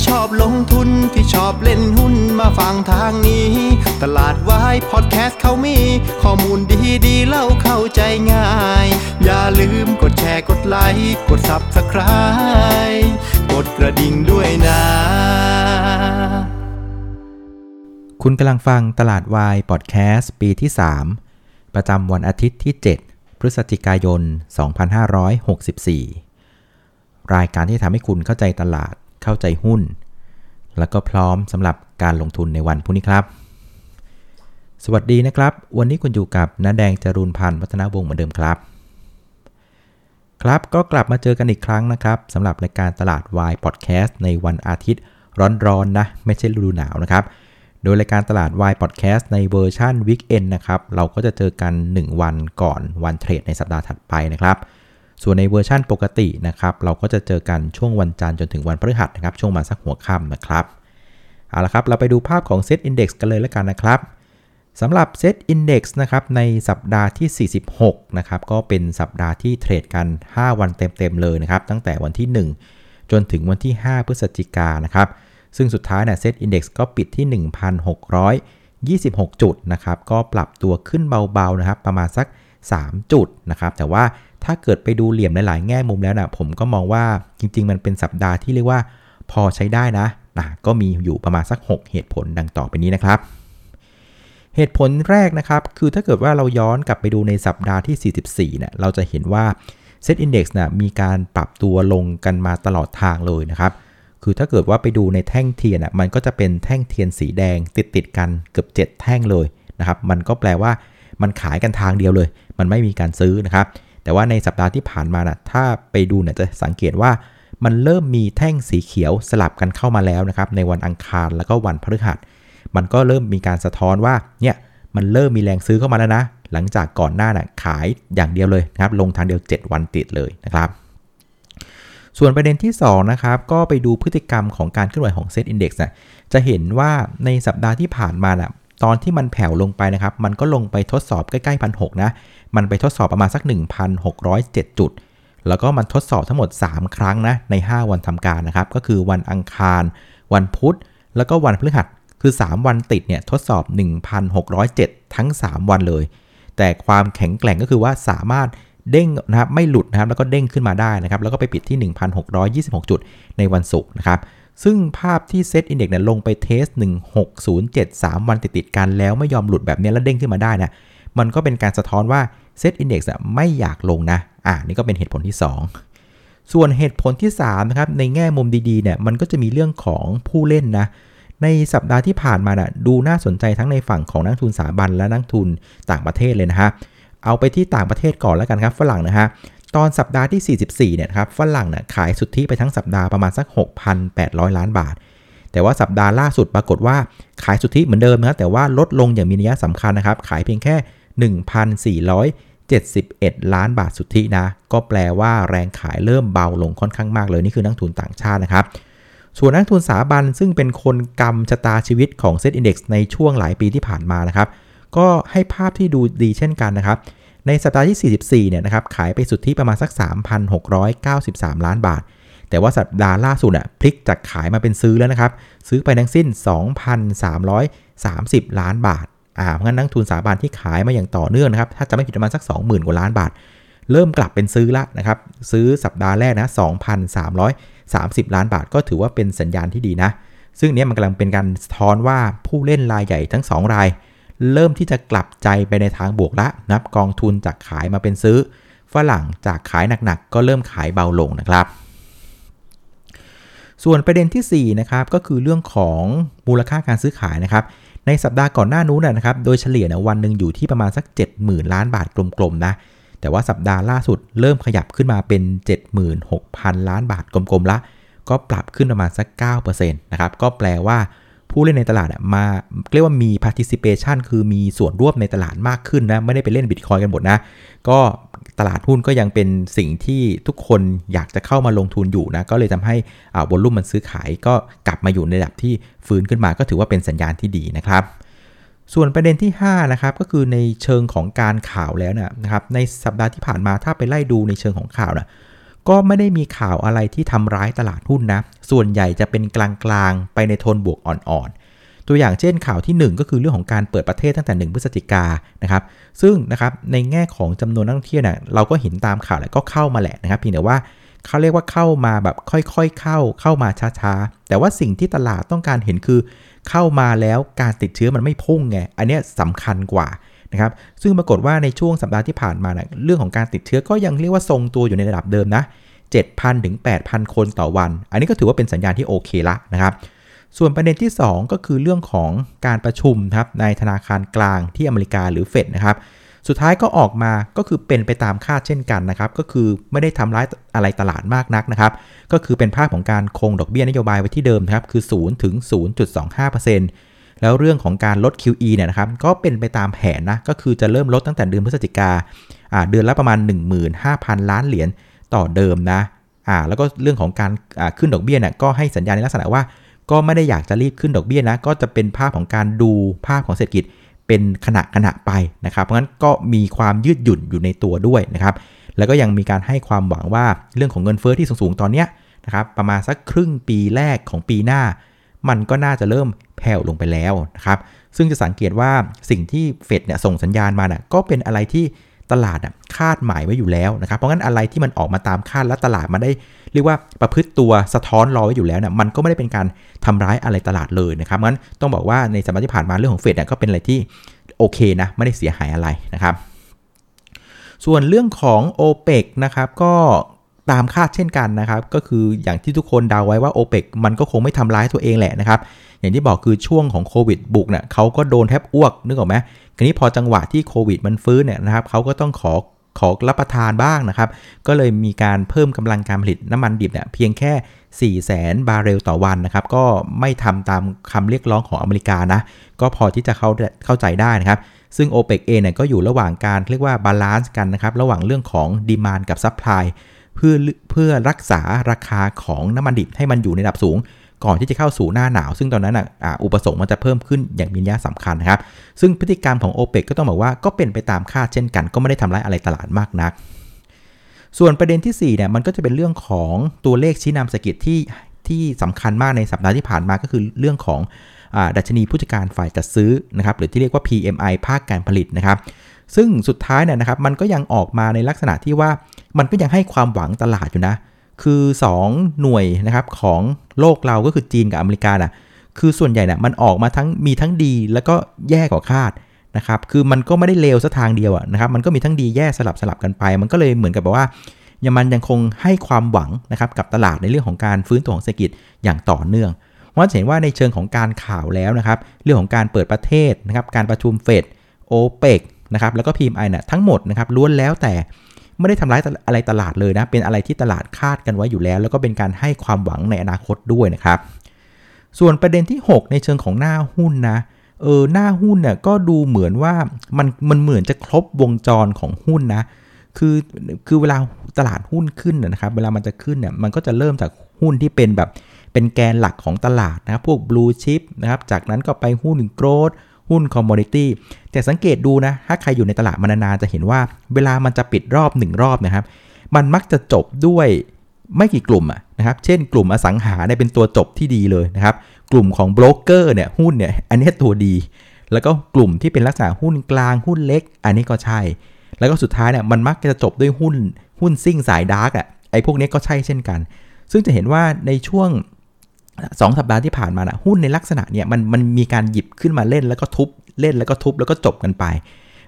ที่ชอบลงทุนที่ชอบเล่นหุ้นมาฟังทางนี้ ตลาดวายพอดแคสต์เขามี ข้อมูลดีดีเล่าเข้าใจง่าย อย่าลืมกดแชร์กดไลค์กด Subscribe กดกระดิ่งด้วยนะ คุณกำลังฟังตลาดวายพอดแคสต์ปีที่ 3 ประจำวันอาทิตย์ที่ 7 พฤศจิกายน 2564 รายการที่ทำให้คุณเข้าใจตลาด เข้าใจหุ้น แล้วก็พร้อมสำหรับการลงทุนในวันพรุ่งนี้ครับ สวัสดีนะครับ วันนี้คุณอยู่กับน้าแดงจรูนพันธ์วัฒนาวงศ์เหมือนเดิมครับ ครับก็กลับมาเจอกันอีกครั้งนะครับสำหรับรายการตลาดวายพอดแคสต์ในวันอาทิตย์ร้อนๆนะไม่ใช่ฤดูหนาวนะครับโดยรายการตลาดวายพอดแคสต์ในเวอร์ชัน weekend นะครับ เราก็จะเจอกัน 1 วันก่อนวันเทรดในสัปดาห์ถัดไปนะครับ ส่วนในเวอร์ชันปกตินะครับ เราก็จะเจอกันช่วงวันจันทร์จนถึงวันพฤหัสนะครับ ช่วงมาสักหัวค่ำนะครับ เอาละครับ เราไปดูภาพของ Set Index กันเลยแล้วกันนะครับสำหรับ Set Index นะครับ ในสัปดาห์ที่ 46 นะครับ ก็เป็นสัปดาห์ที่เทรดกัน 5 วันเต็มๆเลยนะครับ ตั้งแต่วันที่ 1 จนถึงวันที่ 5 พฤศจิกายนะครับ ซึ่งสุดท้ายเนี่ย Set Index ก็ปิดที่ 1,626 จุดนะครับ ก็ปรับตัวขึ้นเบาๆนะครับ ประมาณสัก 3 จุดนะครับ แต่ว่า ถ้าเกิดไปดูเหลี่ยมหลายๆ แง่มุมแล้วนะผมก็มองว่าจริง ๆ มันเป็นสัปดาห์ที่เรียกว่าพอใช้ได้นะนะก็มีอยู่ประมาณสัก 6 เหตุผลดังต่อไปนี้นะครับ เหตุผลแรกนะครับ คือถ้าเกิดว่าเราย้อนกลับไปดูในสัปดาห์ที่ 44เนี่ยเราจะเห็นว่า Set Index นะมีการปรับตัวลงกันมาตลอดทางเลยนะครับคือถ้าเกิดว่าไปดูในแท่งเทียนอะมันก็จะเป็นแท่งเทียนสีแดงติดติดกันเกือบ 7 แท่งเลยนะครับ มันก็แปลว่ามันขายกันทางเดียวเลย มันไม่มีการซื้อนะครับ แต่ว่าในสัปดาห์ที่ผ่านมานะถ้าไปดูเนี่ยจะสังเกตว่ามันเริ่มมีแท่งสีเขียวสลับกันเข้ามาแล้วนะครับในวันอังคารแล้วก็วันพฤหัส มันก็เริ่มมีการสะท้อนว่าเนี่ยมันเริ่มมีแรงซื้อเข้ามาแล้วนะ หลังจากก่อนหน้าน่ะขายอย่างเดียวเลยนะครับลงทางเดียว 7 วันติดเลยนะครับ ส่วนประเด็นที่2นะครับก็ไปดูพฤติกรรมของการเคลื่อนไหวของ Set Index นะจะเห็นว่าในสัปดาห์ที่ผ่านมานะ ตอนที่มันแผ่วลงไปนะครับ มันก็ลงไปทดสอบใกล้ๆพันหนะ มันไปทดสอบประมาณสัก 1,607 จุด แล้วก็มันทดสอบทั้งหมด 3 ครั้งนะ ใน 5 วันทำการนะครับ ก็คือวันอังคาร วันพุธ แล้วก็วันพฤหัส คือ 3 วันติดเนี่ยทดสอบ 1,607 ทั้ง 3 วันเลย แต่ความแข็งแกร่งก็คือว่าสามารถเด้งนะครับไม่หลุดนะครับแล้วก็เด้งขึ้นมาได้นะครับแล้วก็ไปปิดที่ 1,626 จุดในวันศุกร์นะครับ ซึ่งภาพที่ SET Index เนี่ยลงไป test 1607 3 วันติดๆกันแล้วไม่ยอมหลุดแบบนี้แล้วเด้งขึ้นมาได้นะ มันก็เป็นการสะท้อนว่า SET Index ไม่อยากลงนะ อ่านี่ก็เป็นเหตุผลที่ 2 ส่วนเหตุผลที่3นะครับ ในแง่มุมดีๆเนี่ย มันก็จะมีเรื่องของผู้เล่นนะ ในสัปดาห์ที่ผ่านมานะ่ะดูน่าสนใจทั้งในฝั่งของนักลงทุนสถาบันและนักลงทุนต่างประเทศเลยนะฮะ เอาไปที่ต่างประเทศก่อนแล้วกันครับฝรั่งนะฮะ ตอนสัปดาห์ที่ 44 เนี่ยครับฝรั่งเนี่ยขายสุทธิไปทั้งสัปดาห์ประมาณสัก 6,800 ล้านบาท แต่ว่าสัปดาห์ล่าสุดปรากฏว่าขายสุทธิเหมือนเดิมนะแต่ว่าลดลงอย่างมีนัยสำคัญนะครับ ขายเพียงแค่ 1,471 ล้านบาทสุทธินะ ก็แปลว่าแรงขายเริ่มเบาลงค่อนข้างมากเลยนี่คือนักทุนต่างชาตินะครับ ส่วนนักทุนสถาบันซึ่งเป็นคนกำชะตาชีวิตของเซ็ตอินดี x ในช่วงหลายปีที่ผ่านมานะครับ ก็ให้ภาพที่ดูดีเช่นกันนะครับ ในสัปดาห์ที่ 44 เนี่ยนะครับขายไปสุทธิประมาณสัก 3,693 ล้านบาท แต่ว่าสัปดาห์ล่าสุดอะพลิกจากขายมาเป็นซื้อแล้วนะครับ ซื้อไปทั้งสิ้น 2,330 ล้านบาทอ่าเพราะงั้นนักทุนสถาบันที่ขายมาอย่างต่อเนื่องนะครับ ถ้าจะไม่ผิดประมาณสัก 20,000 กว่าล้านบาท เริ่มกลับเป็นซื้อละนะครับ ซื้อสัปดาห์แรกนะ 2,330 ล้านบาท ก็ถือว่าเป็นสัญญาณที่ดีนะ ซึ่งเนี้ยมันกำลังเป็นการสะท้อนว่าผู้เล่นรายใหญ่ทั้ง 2 ราย เริ่มที่จะกลับใจไปในทางบวกละนับกองทุนจากขายมาเป็นซื้อ ฝรั่งจากขายหนักๆ ก็เริ่มขายเบาลงนะครับ ส่วนประเด็นที่4นะครับก็คือเรื่องของมูลค่าการซื้อขายนะครับ ในสัปดาห์ก่อนหน้านู้นนะครับ โดยเฉลี่ยนะวันหนึ่งอยู่ที่ประมาณสัก 70,000 ล้านบาทกลมๆนะแต่ว่าสัปดาห์ล่าสุดเริ่มขยับขึ้นมาเป็น 76,000 ล้านบาทกลมๆละ ก็ปรับขึ้นประมาณสัก 9%นะครับ ก็แปลว่า ผู้เล่นในตลาดมาเรียกว่ามี participation คือมีส่วนร่วมในตลาดมากขึ้นนะ ไม่ได้ไปเล่นบิตคอยกันหมดนะ ก็ตลาดหุ้นก็ยังเป็นสิ่งที่ทุกคนอยากจะเข้ามาลงทุนอยู่นะ ก็เลยทำให้อ่าวอลุ่มมันซื้อขายก็กลับมาอยู่ในระดับที่ฟื้นขึ้นมาก็ถือว่าเป็นสัญญาณที่ดีนะครับส่วนประเด็นที่ 5 นะครับ ก็คือในเชิงของการข่าวแล้วนะครับ ในสัปดาห์ที่ผ่านมาถ้าไปไล่ดูในเชิงของข่าวนะ ก็ไม่ได้มีข่าวอะไรที่ทำร้ายตลาดหุ้นนะ ส่วนใหญ่จะเป็นกลางๆ ไปในโทนบวกอ่อนๆ ตัวอย่างเช่นข่าวที่ 1 ก็คือเรื่องของการเปิดประเทศตั้งแต่ 1 พฤศจิกานะครับ ซึ่งนะครับในแง่ของจำนวนนักท่องเที่ยวเนี่ยเราก็เห็นตามข่าวแล้วก็เข้ามาแหละนะครับเพียงแต่ว่าเขาเรียกว่าเข้ามาแบบค่อยๆเข้าเข้ามาช้าๆ แต่ว่าสิ่งที่ตลาดต้องการเห็นคือ เข้ามาแล้วการติดเชื้อมันไม่พุ่งไง อันนี้สำคัญกว่า นะครับซึ่งปรากฏว่าในช่วงสัปดาห์ที่ผ่านมานะเรื่องของการติดเชื้อก็ยังเรียกว่าทรงตัวอยู่ในระดับเดิมนะ7,000ถึง8,000 คนต่อวัน อันนี้ก็ถือว่าเป็นสัญญาณที่โอเคละนะครับส่วนประเด็นที่ 2 ก็คือเรื่องของการประชุมครับในธนาคารกลางที่อเมริกาหรือเฟดนะครับสุดท้ายก็ออกมาก็คือเป็นไปตามคาดเช่นกันนะครับก็คือไม่ได้ทำร้ายอะไรตลาดมากนักนะครับก็คือเป็นภาพของการคงดอกเบี้ยนโยบายไว้ที่เดิมครับคือ 0 ถึง 0.25% แล้วเรื่องของการลด QE เนี่ยนะครับก็เป็นไปตามแผนนะก็คือจะเริ่มลดตั้งแต่เดือนพฤศจิกาเดือนละประมาณ 15,000 ล้านเหรียญต่อเดิมนะอ่าแล้วก็เรื่องของการขึ้นดอกเบี้ยเนี่ยก็ให้สัญญาณในลักษณะว่า ก็ไม่ได้อยากจะรีบขึ้นดอกเบี้ยนะก็จะเป็นภาพของการดูภาพของเศรษฐกิจเป็นขณะขณะไปนะครับ เพราะงั้นก็มีความยืดหยุ่นอยู่ในตัวด้วยนะครับ แล้วก็ยังมีการให้ความหวังว่าเรื่องของเงินเฟอ้อที่สูงๆ ตอนนี้นะครับประมาณสักครึ่งปีแรกของปีหน้า มันก็น่าจะเริ่มแผ่วลงไปแล้วนะครับ ซึ่งจะสังเกตว่าสิ่งที่เฟดเนี่ยส่งสัญญาณมาน่ะก็เป็นอะไรที่ตลาดคาดหมายไว้อยู่แล้วนะครับ เพราะงั้นอะไรที่มันออกมาตามคาดและตลาดมาได้เรียกว่าประพฤติตัวสะท้อนรอไว้อยู่แล้วเนี่ยมันก็ไม่ได้เป็นการทำร้ายอะไรตลาดเลยนะครับงั้นต้องบอกว่าในสัปดาห์ที่ผ่านมาเรื่องของเฟดเนี่ยก็เป็นอะไรที่โอเคนะไม่ได้เสียหายอะไรนะครับ ส่วนเรื่องของ o p e ปนะครับก็ ตามคาดเช่นกันนะครับก็คืออย่างที่ทุกคนเดาไว้ว่า o p e ปมันก็คงไม่ทำร้ายตัวเองแหละนะครับอย่างที่บอกคือช่วงของโควิดบุกเนี่ยเขาก็โดนแทบอ้วกนึกออกไหมทีนี้พอจังหวะที่โควิดมันฟื้นเนี่ยนะครับเขาก็ต้องขอขอรับประทานบ้างนะครับ ก็เลยมีการเพิ่มกำลังการผลิตน้ำมันดิบเนี่ยเพียงแค่ 4 0 0แสนบาร์เรลต่อวันนะครับ ก็ไม่ทำตามคำเรียกร้องของอเมริกานะ ก็พอที่จะเข้าเข้าใจได้นะครับ ซึ่ง o p e ปเองเนี่ยก็อยู่ระหว่างการเรียกว่า balance กันนะครับ ระหว่างเรื่องของ demand กับ supply พื่อเพื่อรักษาราคาของน้ำมันดิบให้มันอยู่ในระดับสูง ก่อนที่จะเข้าสู่หน้าหนาว ซึ่งตอนนั้นอะอุปสงค์มันจะเพิ่มขึ้นอย่างมีนัยสำคัญนะครับ ซึ่งพฤติกรรมของ o p e ปก็ต้องบอกว่าก็เป็นไปตามคาดเช่นกัน ก็ไม่ได้ทำร้ายอะไรตลาดมากนัก ส่วนประเด็นที่4เนี่ยมันก็จะเป็นเรื่องของตัวเลขชี้นำเศรษฐกิจที่ที่สำคัญมากในสัปดาห์ที่ผ่านมาก็คือเรื่องของ ดัชนีผู้จัดการฝ่ายจัดซื้อนะครับหรือที่เรียกว่า PMI ภาคการผลิตนะครับซึ่งสุดท้ายเนี่ยนะครับมันก็ยังออกมาในลักษณะที่ว่ามันก็ยังให้ความหวังตลาดอยู่นะ คือ 2 หน่วยนะครับของโลกเราก็คือจีนกับอเมริกาน่ะคือส่วนใหญ่น่ะมันออกมาทั้งมีทั้งดีแล้วก็แย่กว่าคาดนะครับคือมันก็ไม่ได้เลวซะทางเดียวนะครับมันก็มีทั้งดีแย่สลับสลับกันไป มันก็เลยเหมือนกับแบบว่ายังมันยังคงให้ความหวังนะครับกับตลาดในเรื่องของการฟื้นตัวของเศรษฐกิจอย่างต่อเนื่อง เพราะจะเห็นว่าในเชิงของการข่าวแล้วนะครับ เรื่องของการเปิดประเทศนะครับ การประชุมเฟดโอเปกนะครับ แล้วก็พีมไอเนี่ยทั้งหมดนะครับล้วนแล้วแต่ไม่ได้ทำร้ายอะไรตลาดเลยนะ เป็นอะไรที่ตลาดคาดกันไว้อยู่แล้ว แล้วก็เป็นการให้ความหวังในอนาคตด้วยนะครับ ส่วนประเด็นที่ 6 ในเชิงของหน้าหุ้นนะ เออหน้าหุ้นเนี่ยก็ดูเหมือนว่ามันมันเหมือนจะครบวงจรของหุ้นนะ คือคือเวลาตลาดหุ้นขึ้นนะครับ เวลามันจะขึ้นเนี่ย มันก็จะเริ่มจากหุ้นที่เป็นแบบ เป็นแกนหลักของตลาดนะครับพวก blue chip นะครับจากนั้นก็ไปหุ้น growth หุ้น commodity แต่สังเกตดูนะ ถ้าใครอยู่ในตลาดมานานๆจะเห็นว่าเวลามันจะปิดรอบ 1 รอบนะครับ มันมักจะจบด้วยไม่กี่กลุ่มนะครับ เช่นกลุ่มอสังหาเนี่ยเป็นตัวจบที่ดีเลยนะครับ กลุ่มของโบรกเกอร์เนี่ยหุ้นเนี่ยอันนี้ตัวดี แล้วก็กลุ่มที่เป็นลักษณะหุ้นกลางหุ้นเล็ก อันนี้ก็ใช่ แล้วก็สุดท้ายเนี่ยมันมักจะจบด้วยหุ้นหุ้นซิ่งสายดาร์กอะไอ้พวกนี้ก็ใช่เช่นกัน ซึ่งจะเห็นว่าในช่วง สองสัปดาห์ที่ผ่านมานะหุ้นในลักษณะเนี่ยมันมันมีการหยิบขึ้นมาเล่นแล้วก็ทุบเล่นแล้วก็ทุบแล้วก็จบกันไป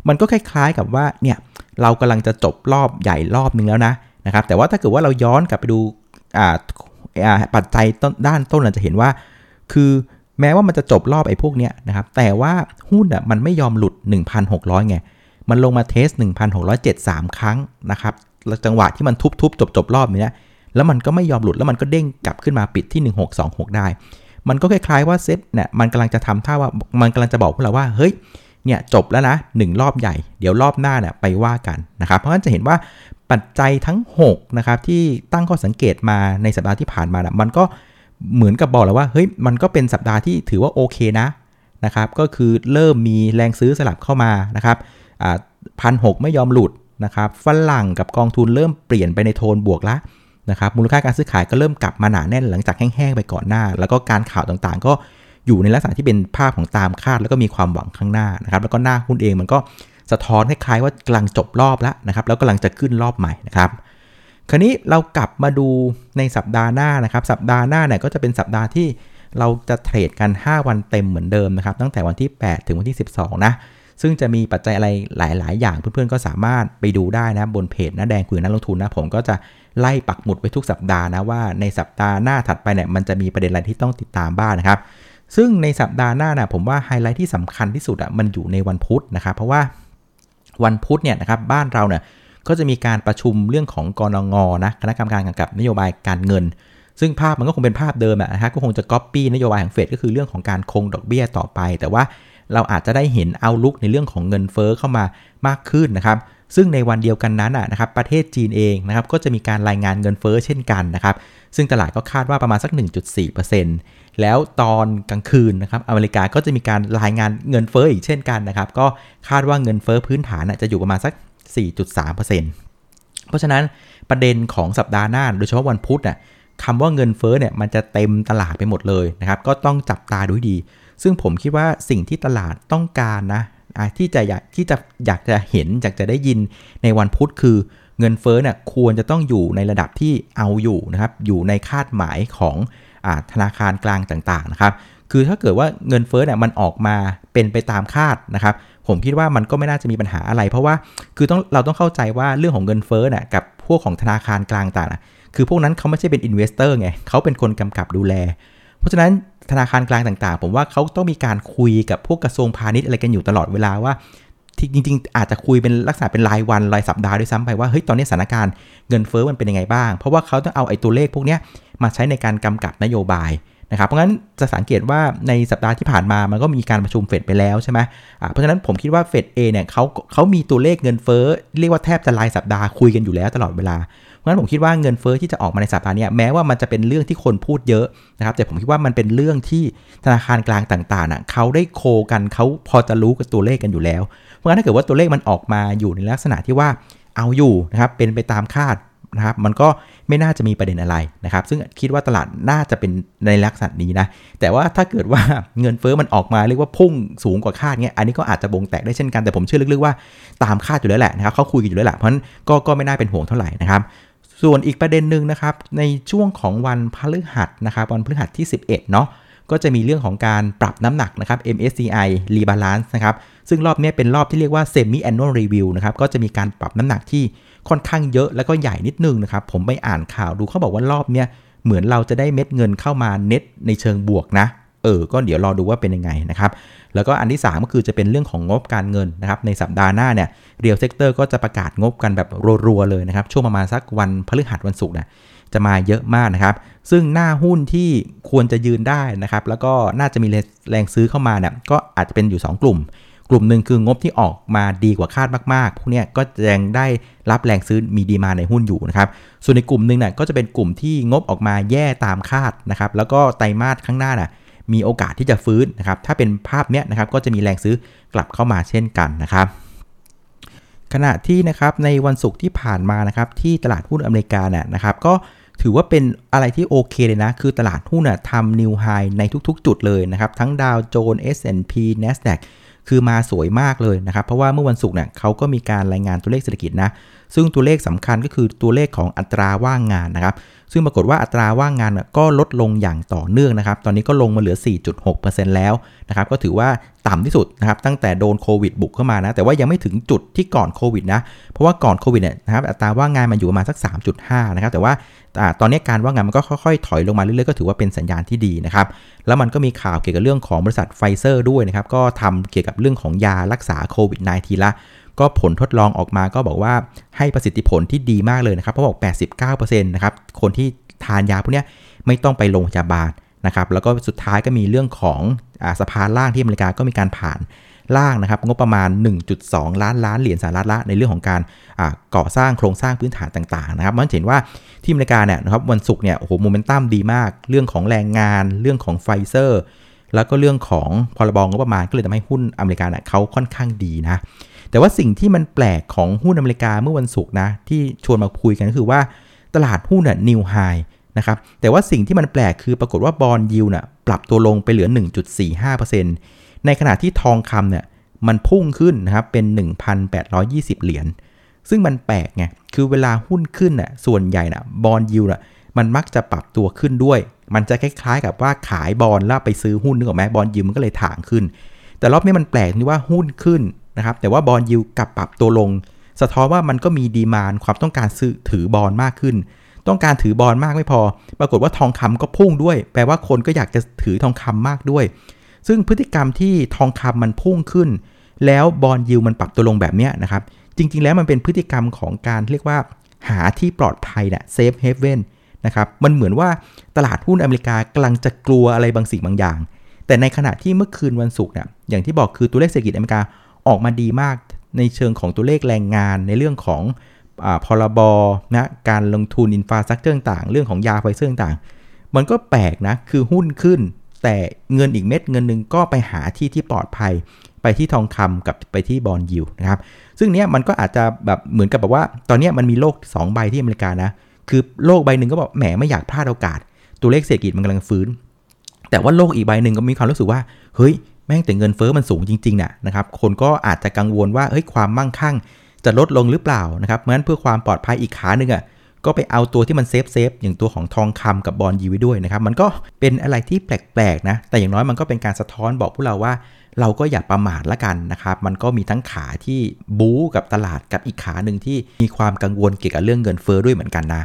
มันก็คล้ายๆกับว่าเนี่ยเรากำลังจะจบรอบใหญ่รอบนึงแล้วนะนะครับแต่ว่าถ้าเกิดว่าเราย้อนกลับไปดูอ่าปัจจัยต้นด้านต้นเราจะเห็นว่า คือแม้ว่ามันจะจบรอบไอ้พวกเนี้ยนะครับแต่ว่าหุ้นอะมันไม่ยอมหลุด 1,600ไงมันลงมาเทส 1,673 ครั้งนะครับจังหวะที่มันทุบๆจบๆรอบนี้ แล้วมันก็ไม่ยอมหลุดแล้วมันก็เด้งกลับขึ้นมาปิดที่ 1626 ได้ มันก็คล้ายๆว่าเซตเนี่ยมันกำลังจะทำท่าว่ามันกำลังจะบอกพวกเราว่าเฮ้ยเนี่ยจบแล้วนะ1รอบใหญ่เดี๋ยวรอบหน้าเนี่ยไปว่ากันนะครับเพราะฉะนั้นจะเห็นว่าปัจจัยทั้ง6นะครับที่ตั้งข้อสังเกตมาในสัปดาห์ที่ผ่านมานะมันก็เหมือนกับบอกแล้วว่าเฮ้ยมันก็เป็นสัปดาห์ที่ถือว่าโอเคนะนะครับก็คือเริ่มมีแรงซื้อสลับเข้ามานะครับพันหกไม่ยอมหลุดนะครับฝรั่งกับกองทุนเริ่มเปลี่ยนไปในโทนบวกละ นะครับมูลค่าการซื้อขายก็เริ่มกลับมาหนาแน่นหลังจากแห้งๆไปก่อนหน้า แล้วก็การข่าวต่างๆ ก็อยู่ในลักษณะที่เป็นภาพของตามคาด แล้วก็มีความหวังข้างหน้านะครับแล้วก็หน้าหุ้นเองมันก็สะท้อนคล้ายๆว่ากำลังจบรอบแล้วนะครับแล้วกำลังจะขึ้นรอบใหม่นะครับคราวนี้เรากลับมาดูในสัปดาห์หน้านะครับสัปดาห์หน้าเนี่ยก็จะเป็นสัปดาห์ที่เราจะเทรดกัน 5 วันเต็มเหมือนเดิมนะครับตั้งแต่วันที่ 8 ถึงวันที่ 12 นะซึ่งจะมีปัจจัยอะไรหลาย ๆ อย่างเพื่อนๆก็สามารถไปดูได้นะบนเพจนะแดงคุยนักลงทุนนะผมก็จะ ไล่ปักหมุดไว้ทุกสัปดาห์นะว่าในสัปดาห์หน้าถัดไปเนี่ยมันจะมีประเด็นอะไรที่ต้องติดตามบ้างนะครับ ซึ่งในสัปดาห์หน้านะผมว่าไฮไลท์ที่สำคัญที่สุดอะมันอยู่ในวันพุธนะครับ เพราะว่าวันพุธเนี่ยนะครับบ้านเราเนี่ยก็จะมีการประชุมเรื่องของกรงงนะคณะกรรมการกำกับนโยบายการเงิน ซึ่งภาพมันก็คงเป็นภาพเดิมนะฮะก็คงจะก๊อปปี้นโยบายของเฟดก็คือเรื่องของการคงดอกเบี้ยต่อไป แต่ว่าเราอาจจะได้เห็นเอาลุกในเรื่องของเงินเฟอ้อเข้ามามากขึ้นนะครับ ซึ่งในวันเดียวกันนั้นนะครับประเทศจีนเองนะครับก็จะมีการรายงานเงินเฟอ้อเช่นกันนะครับซึ่งตลาดก็คาดว่าประมาณสัก 1.4%แล้วตอนกลางคืนนะครับอเมริกาก็จะมีการรายงานเงินเฟอ้ออีกเช่นกันนะครับก็คาดว่าเงินเฟอ้อพื้นฐานจะอยู่ประมาณสัก 4.3%เพราะฉะนั้นประเด็นของสัปดาห์หน้าโดยเฉพาะวันพุธน่ะคำว่าเงินเฟ้อเนี่ยมันจะเต็มตลาดไปหมดเลยนะครับก็ต้องจับตาดูดี ซึ่งผมคิดว่าสิ่งที่ตลาดต้องการนะ ที่จะอยากที่จะอยากจะเห็นอยากจะได้ยินในวันพุธคือเงินเฟ้อเนี่ยควรจะต้องอยู่ในระดับที่เอาอยู่นะครับอยู่ในคาดหมายของอธนาคารกลางต่างๆนะครับคือถ้าเกิดว่าเงินเฟ้อเนี่ยมันออกมาเป็นไปตามคาดนะครับผมคิดว่ามันก็ไม่น่าจะมีปัญหาอะไร เพราะว่าคือต้องเราต้องเข้าใจว่าเรื่องของเงินเฟ้อเนี่ยกับพวกของธนาคารกลางต่างๆคือพวกนั้นเขาไม่ใช่เป็นอินเวสเตอร์ไงเขาเป็นคนกำกับดูแล เพราะฉะนั้น ธนาคารกลางต่างๆ ผมว่าเขาต้องมีการคุยกับพวกกระทรวงพาณิชย์อะไรกันอยู่ตลอดเวลาว่าที่จริง ๆ อาจจะคุยเป็นลักษณะเป็นรายวันรายสัปดาห์ด้วยซ้ำไปว่าเฮ้ยตอนนี้สถานการณ์เงินเฟ้อมันเป็นยังไงบ้าง เพราะว่าเขาต้องเอาไอ้ตัวเลขพวกนี้มาใช้ในการกำกับนโยบายนะครับเพราะงั้นจะสังเกตว่าในสัปดาห์ที่ผ่านมามันก็มีการประชุมเฟดไปแล้วใช่ไหมเพราะฉะนั้นผมคิดว่าเฟดเอเนี่ยเขาเขามีตัวเลขเงินเฟ้อเรียกว่าแทบจะรายสัปดาห์คุยกันอยู่แล้วตลอดเวลา เพราะฉะนั้นผมคิดว่าเงินเฟอ้อที่จะออกมาในสัปดาห์นี้แม้ว่ามันจะเป็นเรื่องที่คนพูดเยอะนะครับ แต่ผมคิดว่ามันเป็นเรื่องที่ธนาคารกลางต่างๆน่ะเขาได้โคกันเขาพอจะรู้กับตัวเลขกันอยู่แล้ว เพราะงั้นถ้าเกิดว่าตัวเลขมันออกมาอยู่ในลักษณะที่ว่าเอาอยู่นะครับเป็นไปตามคาดนะครับมันก็ไม่น่าจะมีประเด็นอะไรนะครับ ซึ่งคิดว่าตลาดน่าจะเป็นในลักษณะนี้นะ แต่ว่าถ้าเกิดว่าเงินเฟอ้อมันออกมาเรียกว่าพุ่งสูงกว่าคาดเงี้ย อันนี้ก็อาจจะบงแตกได้เช่นกัน แต่ผมเชื่อลึกๆว่าตามคาดอยู่แล้วแหละนะครับเขาคุยกันอยู่แล้วแหละ เพราะฉะนั้นก็ก็ไม่น่าเป็นห่วงเท่าไหร่นะครับ ส่วนอีกประเด็นหนึ่งนะครับในช่วงของวันพฤหัสนะครับวันพฤหัสที่ 11 เนาะก็จะมีเรื่องของการปรับน้ำหนักนะครับ MSCI Rebalance นะครับซึ่งรอบนี้เป็นรอบที่เรียกว่า Semi Annual Review นะครับก็จะมีการปรับน้ำหนักที่ค่อนข้างเยอะแล้วก็ใหญ่นิดนึงนะครับผมไปอ่านข่าวดูเขาบอกว่ารอบเนี้ยเหมือนเราจะได้เม็ดเงินเข้ามาเน็ตในเชิงบวกนะ เออ ก็เดี๋ยวรอดูว่าเป็นยังไงนะครับ แล้วก็อันที่ 3 ก็คือจะเป็นเรื่องของงบการเงินนะครับ ในสัปดาห์หน้าเนี่ย real sector ก็จะประกาศงบกันแบบรัวๆเลยนะครับ ช่วงประมาณสักวันพฤหัสวันศุกร์นะจะมาเยอะมากนะครับ ซึ่งหน้าหุ้นที่ควรจะยืนได้นะครับ แล้วก็น่าจะมีแรงซื้อเข้ามาเนี่ยก็อาจจะเป็นอยู่ 2 กลุ่ม กลุ่มหนึ่งคืองบที่ออกมาดีกว่าคาดมากๆ พวกนี้ก็ยังได้รับแรงซื้อมีดีมาในหุ้นอยู่นะครับ ส่วนในกลุ่มหนึ่งน่ยก็จะเป็นกลุ่มที่งบออกมาแย่ตามคาดนะครับ แล้วก็ไตรมาสข้างหน้าน่ะ มีโอกาสที่จะฟื้นนะครับ ถ้าเป็นภาพเนี้ยนะครับก็จะมีแรงซื้อกลับเข้ามาเช่นกันนะครับ ขณะที่นะครับในวันศุกร์ที่ผ่านมานะครับที่ตลาดหุ้นอเมริกาเนี่ยนะครับ ก็ถือว่าเป็นอะไรที่โอเคเลยนะ คือตลาดหุ้นน่ะทำนิวไฮในทุกๆ จุดเลยนะครับ ทั้งดาวโจนส์ S&P NASDAQ คือมาสวยมากเลยนะครับ เพราะว่าเมื่อวันศุกร์เนี่ยเขาก็มีการรายงานตัวเลขเศรษฐกิจนะ ซึ่งตัวเลขสำคัญก็คือตัวเลขของอัตราว่างงานนะครับ ซึ่งปรากฏว่าอัตราว่างงานก็ลดลงอย่างต่อเนื่องนะครับ ตอนนี้ก็ลงมาเหลือ 4.6%แล้วนะครับ ก็ถือว่าต่ำที่สุดนะครับ ตั้งแต่โดนโควิดบุกเข้ามานะ แต่ว่ายังไม่ถึงจุดที่ก่อนโควิดนะ เพราะว่าก่อนโควิดเนี่ยนะครับอัตราว่างงานมันอยู่ประมาณสัก 3.5 นะครับ แต่ว่าตอนนี้การว่างงานมันก็ค่อยๆ ถอยลงมาเรื่อยๆ ก็ถือว่าเป็นสัญญาณที่ดีนะครับ แล้วมันก็มีข่าวเกี่ยวกับเรื่องของบริษัทไฟเซอร์ด้วยนะครับ ก็ทำเกี่ยวกับเรื่องของยารักษาโควิด -19 ละ ก็ผลทดลองออกมาก็บอกว่าให้ประสิทธิผลที่ดีมากเลยนะครับเขาบอก 89%นะครับคนที่ทานยาพวกนี้ไม่ต้องไปโรงพยาบาลนะครับแล้วก็สุดท้ายก็มีเรื่องของอสภาล่างที่อเมริกาก็มีการผ่านล่างนะครับงบประมาณ 1.2 ล้านล้านเหรียญสหรัฐละในเรื่องของการก่อสร้างโครงสร้างพื้นฐานต่างๆนะครับมันเห็นว่าที่อเมริกาเนี่ยนะครับวันศุกร์เนี่ยโอ้โหโมเมนตัมดีมาก เรื่องของแรงงาน เรื่องของไฟเซอร์ แล้วก็เรื่องของพรบงบประมาณก็เลยทำให้หุ้นอเมริกาเนี่ยเขาค่อนข้างดีนะ แต่ว่าสิ่งที่มันแปลกของหุ้นอเมริกาเมื่อวันศุกร์นะ ที่ชวนมาคุยกันก็คือว่าตลาดหุ้นน่ะ new high นะครับแต่ว่าสิ่งที่มันแปลกคือปรากฏว่า bond yield น่ะปรับตัวลงไปเหลือ 1.45%ในขณะที่ทองคำเนี่ยมันพุ่งขึ้นนะครับเป็น 1,820 เหรียญซึ่งมันแปลกไงคือเวลาหุ้นขึ้นน่ะส่วนใหญ่น่ะบอลยิวน่ะมันมักจะปรับตัวขึ้นด้วย มันจะคล้ายๆ กับว่าขายบอลแล้วไปซื้อหุ้นนึกออกไหมบอลยิวมันก็เลยถ่างขึ้น แต่รอบนี้มันแปลกที่ว่าหุ้นขึ้น นะครับแต่ว่าบอลยิวกลับปรับตัวลง สะท้อนว่ามันก็มีดีมานความต้องการซื้อถือบอลมากขึ้น ต้องการถือบอลมากไม่พอ ปรากฏว่าทองคำก็พุ่งด้วย แปลว่าคนก็อยากจะถือทองคำมากด้วย ซึ่งพฤติกรรมที่ทองคำมันพุ่งขึ้น แล้วบอลยิวมันปรับตัวลงแบบเนี้ยนะครับจริง ๆ แล้วมันเป็นพฤติกรรมของการเรียกว่าหาที่ปลอดภัยนะเซฟเฮเว่นนะครับมันเหมือนว่าตลาดหุ้นอเมริกากำลังจะกลัวอะไรบางสิ่งบางอย่าง แต่ในขณะที่เมื่อคืนวันศุกร์เนี่ยอย่างที่บอกคือตัวเลขเศรษฐกิจอเมริกา ออกมาดีมากในเชิงของตัวเลขแรงงานในเรื่องของอพรบนะการลงทุน infrastructure ต่าง เรื่องของยาไฟเซอร์ต่าง มันก็แปลกนะ คือหุ้นขึ้น แต่เงินอีกเม็ดเงินหนึ่งก็ไปหาที่ที่ปลอดภัย ไปที่ทองคำกับไปที่ bond yield นะครับ ซึ่งเนี้ยมันก็อาจจะแบบเหมือนกับแบบว่า ตอนนี้มันมีโลก 2 ใบที่อเมริกานะ คือโลกใบหนึ่งก็บอกแหมไม่อยากพลาดโอกาส ตัวเลขเศรษฐกิจมันกำลังฟื้น แต่ว่าโลกอีกใบหนึ่งก็มีความรู้สึกว่า เฮ้ย แม่งแต่เงินเฟ้อมันสูงจริงๆน่ะนะครับ คนก็อาจจะกังวลว่าเฮ้ยความมั่งคั่งจะลดลงหรือเปล่านะครับเพราะฉะนั้นเพื่อความปลอดภัยอีกขาหนึ่งอะก็ไปเอาตัวที่มัน safe safe อย่างตัวของทองคำกับ bond yield ไว้ด้วยนะครับ มันก็เป็นอะไรที่แปลกๆนะ แต่อย่างน้อยมันก็เป็นการสะท้อนบอกพวกเราว่า เราก็อย่าประมาทละกันนะครับ มันก็มีทั้งขาที่บู๊กับตลาดกับอีกขาหนึ่งที่มีความกังวลเกี่ยวกับเรื่องเงินเฟ้อด้วยเหมือนกันนะ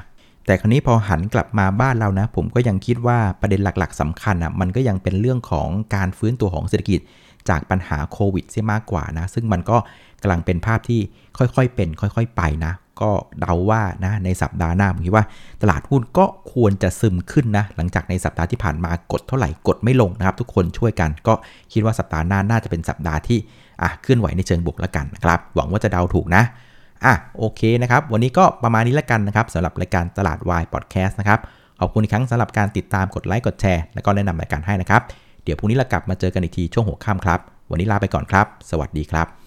แต่คราวนี้พอหันกลับมาบ้านเรานะ ผมก็ยังคิดว่าประเด็นหลักๆสำคัญอะมันก็ยังเป็นเรื่องของการฟื้นตัวของเศรษฐกิจจากปัญหาโควิดเสียมากกว่านะ ซึ่งมันก็กำลังเป็นภาพที่ค่อยๆเป็น ค่อยๆไปนะ ก็เดาว่านะในสัปดาห์หน้าผมคิดว่า ตลาดหุ้นก็ควรจะซึมขึ้นนะ หลังจากในสัปดาห์ที่ผ่านมากดเท่าไหร่กดไม่ลงนะครับ ทุกคนช่วยกัน ก็คิดว่าสัปดาห์หน้าน่าจะเป็นสัปดาห์ที่อะเคลื่อนไหวในเชิงบวกแล้วกันนะครับหวังว่าจะเดาถูกนะ อะโอเคนะครับ วันนี้ก็ประมาณนี้ละกันนะครับสำหรับรายการตลาดวายพอดแคสต์นะครับ ขอบคุณอีกครั้งสำหรับการติดตามกดไลค์กดแชร์แล้วก็แนะนำรายการให้นะครับ เดี๋ยวพรุ่งนี้เรากลับมาเจอกันอีกทีช่วงหัวค่ำครับ วันนี้ลาไปก่อนครับ สวัสดีครับ